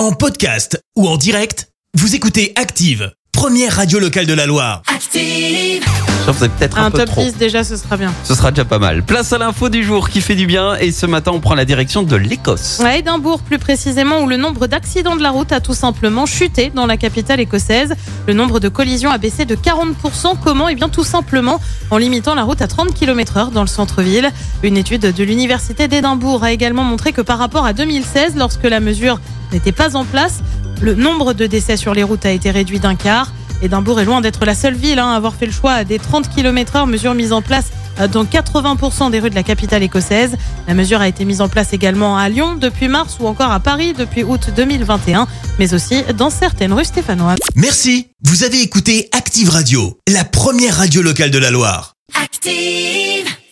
En podcast ou en direct, vous écoutez Active, première radio locale de la Loire. Active. Ça faisait peut-être un, Un peu top trop. 10 déjà, ce sera bien. Ce sera déjà pas mal. Place à l'info du jour qui fait du bien et ce matin on prend la direction de l'Écosse. À Édimbourg, plus précisément, où le nombre d'accidents de la route a tout simplement chuté dans la capitale écossaise. Le nombre de collisions a baissé de 40%. Comment? Eh bien, tout simplement en limitant la route à 30 km heure dans le centre-ville. Une étude de l'Université d'Édimbourg a également montré que par rapport à 2016, lorsque la mesure n'était pas en place, le nombre de décès sur les routes a été réduit d'un quart. Édimbourg est loin d'être la seule ville hein, à avoir fait le choix des 30 km heure, mesure mise en place euh, dans 80% des rues de la capitale écossaise. La mesure a été mise en place également à Lyon depuis mars ou encore à Paris depuis août 2021, mais aussi dans certaines rues stéphanoises. Merci, vous avez écouté Active Radio, la première radio locale de la Loire. Active.